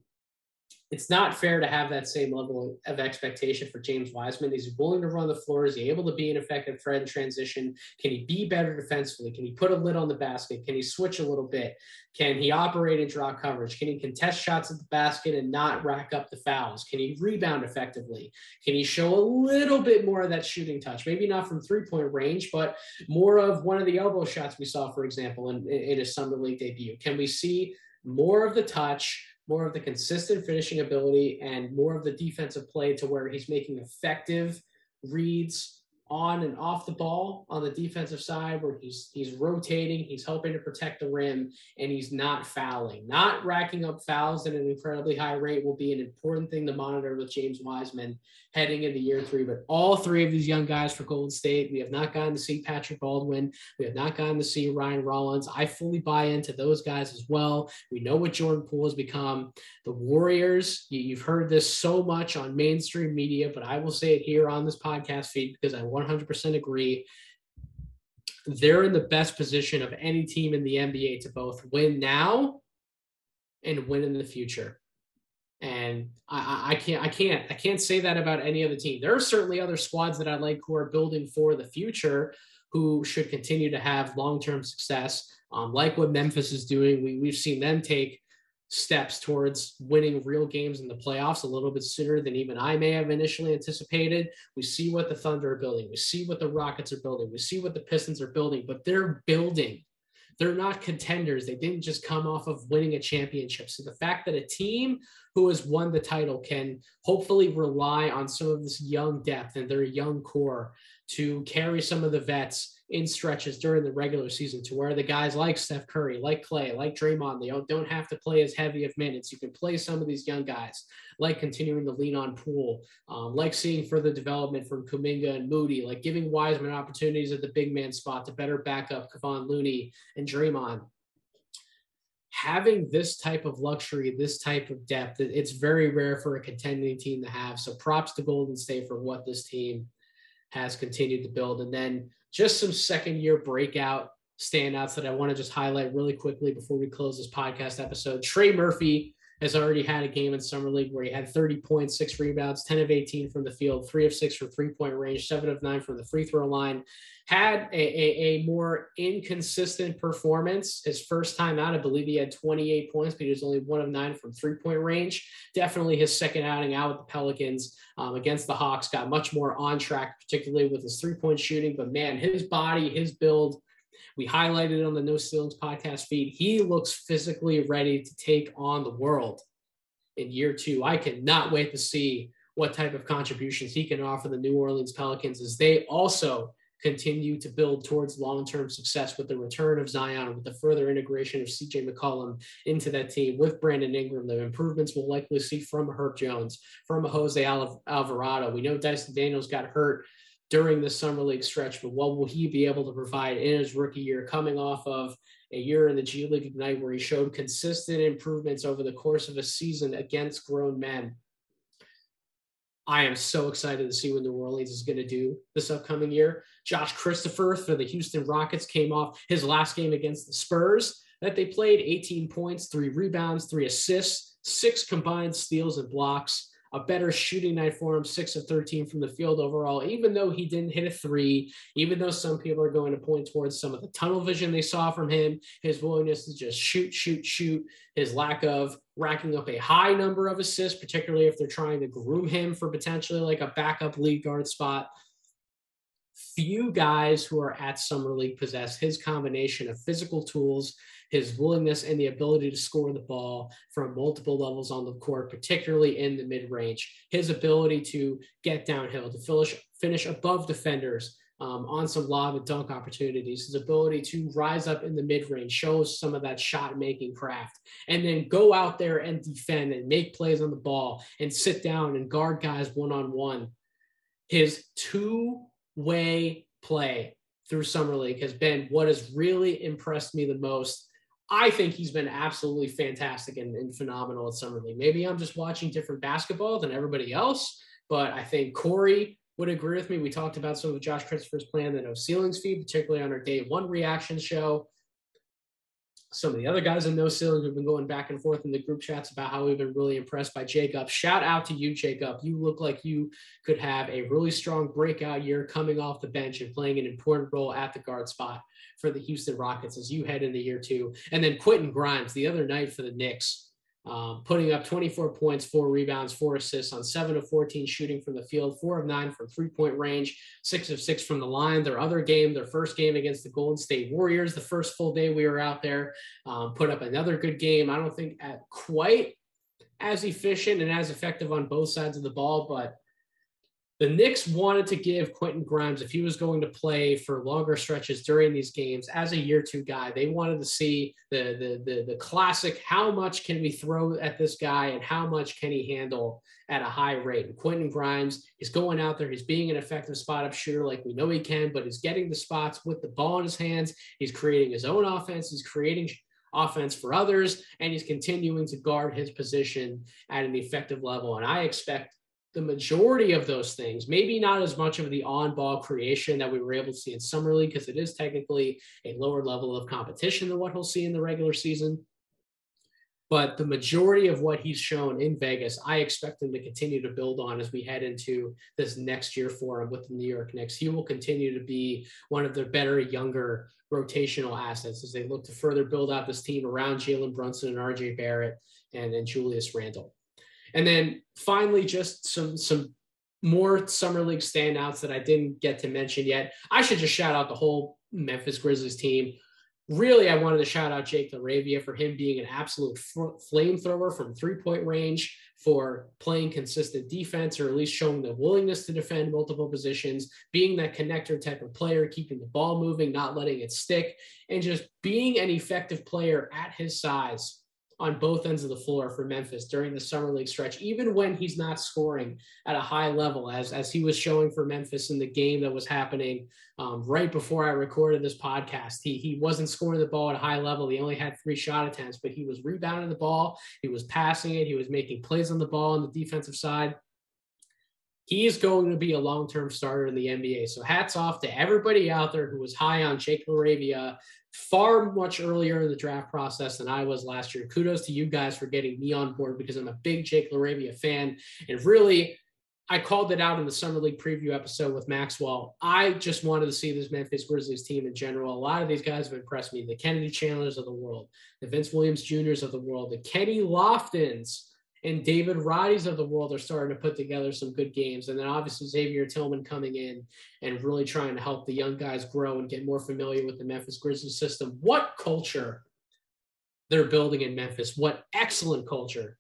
it's not fair to have that same level of expectation for James Wiseman. Is he willing to run the floor? Is he able to be an effective threat in transition? Can he be better defensively? Can he put a lid on the basket? Can he switch a little bit? Can he operate and draw coverage? Can he contest shots at the basket and not rack up the fouls? Can he rebound effectively? Can he show a little bit more of that shooting touch? Maybe not from three point range, but more of one of the elbow shots we saw, for example, in, in his summer league debut. Can we see more of the touch? More of the consistent finishing ability and more of the defensive play to where he's making effective reads on and off the ball on the defensive side where he's he's rotating, he's helping to protect the rim, and he's not fouling. Not racking up fouls at an incredibly high rate will be an important thing to monitor with James Wiseman heading into year three. But all three of these young guys for Golden State, we have not gotten to see Patrick Baldwin. We have not gotten to see Ryan Rollins. I fully buy into those guys as well. We know what Jordan Poole has become. The Warriors, you've heard this so much on mainstream media, but I will say it here on this podcast feed because I 100% agree. They're in the best position of any team in the NBA to both win now and win in the future. And I, I can't, I can't, I can't say that about any other team. There are certainly other squads that I like who are building for the future, who should continue to have long-term success. Um, like what Memphis is doing, we, we've seen them take steps towards winning real games in the playoffs a little bit sooner than even I may have initially anticipated. We see what the Thunder are building. We see what the Rockets are building. We see what the Pistons are building, but they're building. They're not contenders. They didn't just come off of winning a championship. So the fact that a team who has won the title can hopefully rely on some of this young depth and their young core to carry some of the vets in stretches during the regular season to where the guys like Steph Curry, like Klay, like Draymond, they don't have to play as heavy of minutes. You can play some of these young guys, like continuing to lean on Poole, um, like seeing further development from Kuminga and Moody, like giving Wiseman opportunities at the big man spot to better back up Kevon Looney and Draymond. Having this type of luxury, this type of depth, it's very rare for a contending team to have. So props to Golden State for what this team has continued to build. And then just some second year breakout standouts that I want to just highlight really quickly before we close this podcast episode. Trey Murphy has already had a game in summer league where he had 30 points, six rebounds, 10 of 18 from the field, three of six from three point range, seven of nine from the free throw line. Had a, a, a, more inconsistent performance. His first time out, I believe he had 28 points, but he was only one of nine from three point range. Definitely his second outing out with the Pelicans um, against the Hawks got much more on track, particularly with his three point shooting. But man, his body, his build, we highlighted on the No Ceilings podcast feed. He looks physically ready to take on the world in year two. I cannot wait to see what type of contributions he can offer the New Orleans Pelicans as they also continue to build towards long-term success with the return of Zion, with the further integration of CJ McCollum into that team, with Brandon Ingram, the improvements we'll likely see from Herb Jones, from Jose Alvarado. We know Dyson Daniels got hurt during the summer league stretch, but what will he be able to provide in his rookie year coming off of a year in the G League Ignite where he showed consistent improvements over the course of a season against grown men? I am so excited to see what New Orleans is going to do this upcoming year. Josh Christopher for the Houston Rockets came off his last game against the Spurs that they played 18 points, three rebounds, three assists, six combined steals and blocks a better shooting night for him, six of 13 from the field overall, even though he didn't hit a three, even though some people are going to point towards some of the tunnel vision they saw from him, his willingness to just shoot, shoot, shoot, his lack of racking up a high number of assists, particularly if they're trying to groom him for potentially like a backup lead guard spot. Few guys who are at Summer League possess his combination of physical tools his willingness and the ability to score the ball from multiple levels on the court, particularly in the mid range, his ability to get downhill, to finish, finish above defenders. Um, on some lob and dunk opportunities, his ability to rise up in the mid range shows some of that shot making craft, and then go out there and defend and make plays on the ball and sit down and guard guys one on one. His two way play through Summer League has been what has really impressed me the most I think he's been absolutely fantastic and, and, phenomenal at Summer League. Maybe I'm just watching different basketball than everybody else, but I think Corey would agree with me. We talked about some of Josh Christopher's plan, the no ceilings feed, particularly on our day one reaction show some of the other guys in No Ceilings have been going back and forth in the group chats about how we've been really impressed by Jacob. Shout out to you, Jacob. You look like you could have a really strong breakout year coming off the bench and playing an important role at the guard spot for the Houston Rockets as you head into year two. And then Quentin Grimes the other night for the Knicks um, putting up 24 points, four rebounds, four assists on seven of 14 shooting from the field, four of nine from three point range, six of six from the line. Their other game, their first game against the Golden State Warriors, the first full day we were out there, um, put up another good game. I don't think at quite as efficient and as effective on both sides of the ball, but the Knicks wanted to give Quentin Grimes, if he was going to play for longer stretches during these games as a year two guy, they wanted to see the, the the the classic how much can we throw at this guy and how much can he handle at a high rate. And Quentin Grimes is going out there, he's being an effective spot up shooter like we know he can, but he's getting the spots with the ball in his hands. He's creating his own offense, he's creating offense for others, and he's continuing to guard his position at an effective level. And I expect the majority of those things, maybe not as much of the on ball creation that we were able to see in Summer League, because it is technically a lower level of competition than what he'll see in the regular season. But the majority of what he's shown in Vegas, I expect him to continue to build on as we head into this next year for him with the New York Knicks. He will continue to be one of their better, younger rotational assets as they look to further build out this team around Jalen Brunson and RJ Barrett and, Julius Randle. And then finally, just some some more summer league standouts that I didn't get to mention yet. I should just shout out the whole Memphis Grizzlies team. Really, I wanted to shout out Jake LaRavia for him being an absolute flamethrower from three point range, for playing consistent defense, or at least showing the willingness to defend multiple positions, being that connector type of player, keeping the ball moving, not letting it stick, and just being an effective player at his size on both ends of the floor for Memphis during the summer league stretch, even when he's not scoring at a high level, as as he was showing for Memphis in the game that was happening um, right before I recorded this podcast. He he wasn't scoring the ball at a high level. He only had three shot attempts, but he was rebounding the ball. He was passing it. He was making plays on the ball on the defensive side. He is going to be a long-term starter in the NBA. So hats off to everybody out there who was high on Jake LaRavia far much earlier in the draft process than I was last year. Kudos to you guys for getting me on board because I'm a big Jake LaRavia fan. And really, I called it out in the Summer League preview episode with Maxwell. I just wanted to see this Memphis Grizzlies team in general. A lot of these guys have impressed me. The Kennedy Chandlers of the world, the Vince Williams Juniors of the world, the Kenny Loftons and David Roddy's of the world are starting to put together some good games. And then obviously Xavier Tillman coming in and really trying to help the young guys grow and get more familiar with the Memphis Grizzlies system. What culture they're building in Memphis. What excellent culture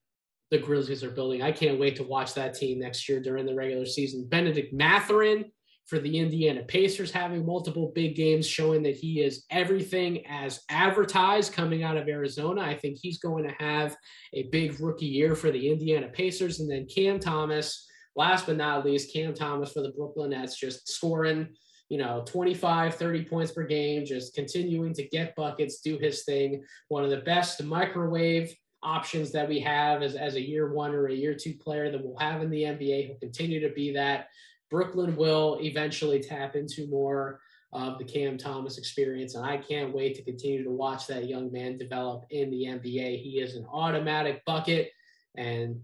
the Grizzlies are building. I can't wait to watch that team next year during the regular season. Benedict Mathurin for the Indiana Pacers having multiple big games showing that he is everything as advertised coming out of Arizona. I think he's going to have a big rookie year for the Indiana Pacers. And then Cam Thomas, last but not least, Cam Thomas for the Brooklyn Nets just scoring, you know, 25, 30 points per game, just continuing to get buckets, do his thing. One of the best microwave options that we have as, as a year one or a year two player that we'll have in the NBA. He'll continue to be that. Brooklyn will eventually tap into more of the Cam Thomas experience. And I can't wait to continue to watch that young man develop in the NBA. He is an automatic bucket. And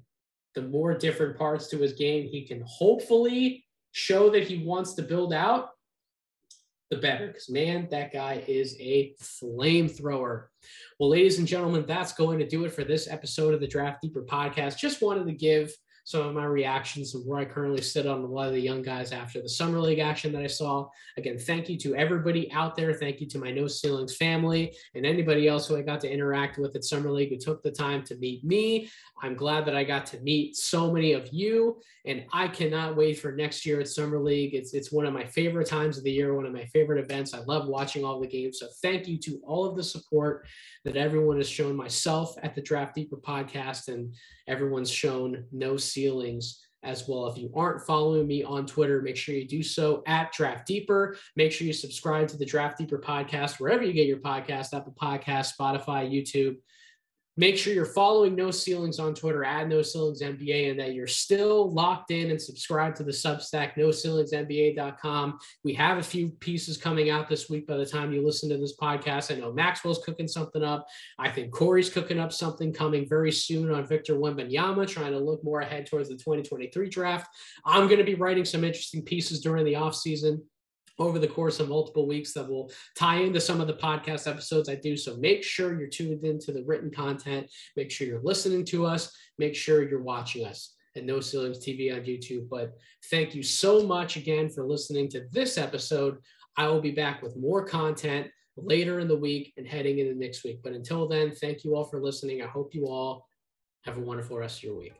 the more different parts to his game he can hopefully show that he wants to build out, the better. Because, man, that guy is a flamethrower. Well, ladies and gentlemen, that's going to do it for this episode of the Draft Deeper podcast. Just wanted to give some of my reactions of where I currently sit on a lot of the young guys after the summer league action that I saw. Again, thank you to everybody out there. Thank you to my No Ceilings family and anybody else who I got to interact with at summer league who took the time to meet me. I'm glad that I got to meet so many of you, and I cannot wait for next year at summer league. It's it's one of my favorite times of the year, one of my favorite events. I love watching all the games. So thank you to all of the support that everyone has shown myself at the Draft Deeper podcast and everyone's shown no ceilings as well. If you aren't following me on Twitter, make sure you do so at Draft Deeper. Make sure you subscribe to the Draft Deeper podcast wherever you get your podcast, Apple Podcast, Spotify, YouTube. Make sure you're following No Ceilings on Twitter at No Ceilings NBA and that you're still locked in and subscribed to the Substack, NoCeilingsNBA.com. We have a few pieces coming out this week by the time you listen to this podcast. I know Maxwell's cooking something up. I think Corey's cooking up something coming very soon on Victor Wembanyama, trying to look more ahead towards the 2023 draft. I'm going to be writing some interesting pieces during the offseason over the course of multiple weeks that will tie into some of the podcast episodes I do. So make sure you're tuned into the written content. Make sure you're listening to us. Make sure you're watching us at No Ceilings TV on YouTube. But thank you so much again for listening to this episode. I will be back with more content later in the week and heading into next week. But until then, thank you all for listening. I hope you all have a wonderful rest of your week.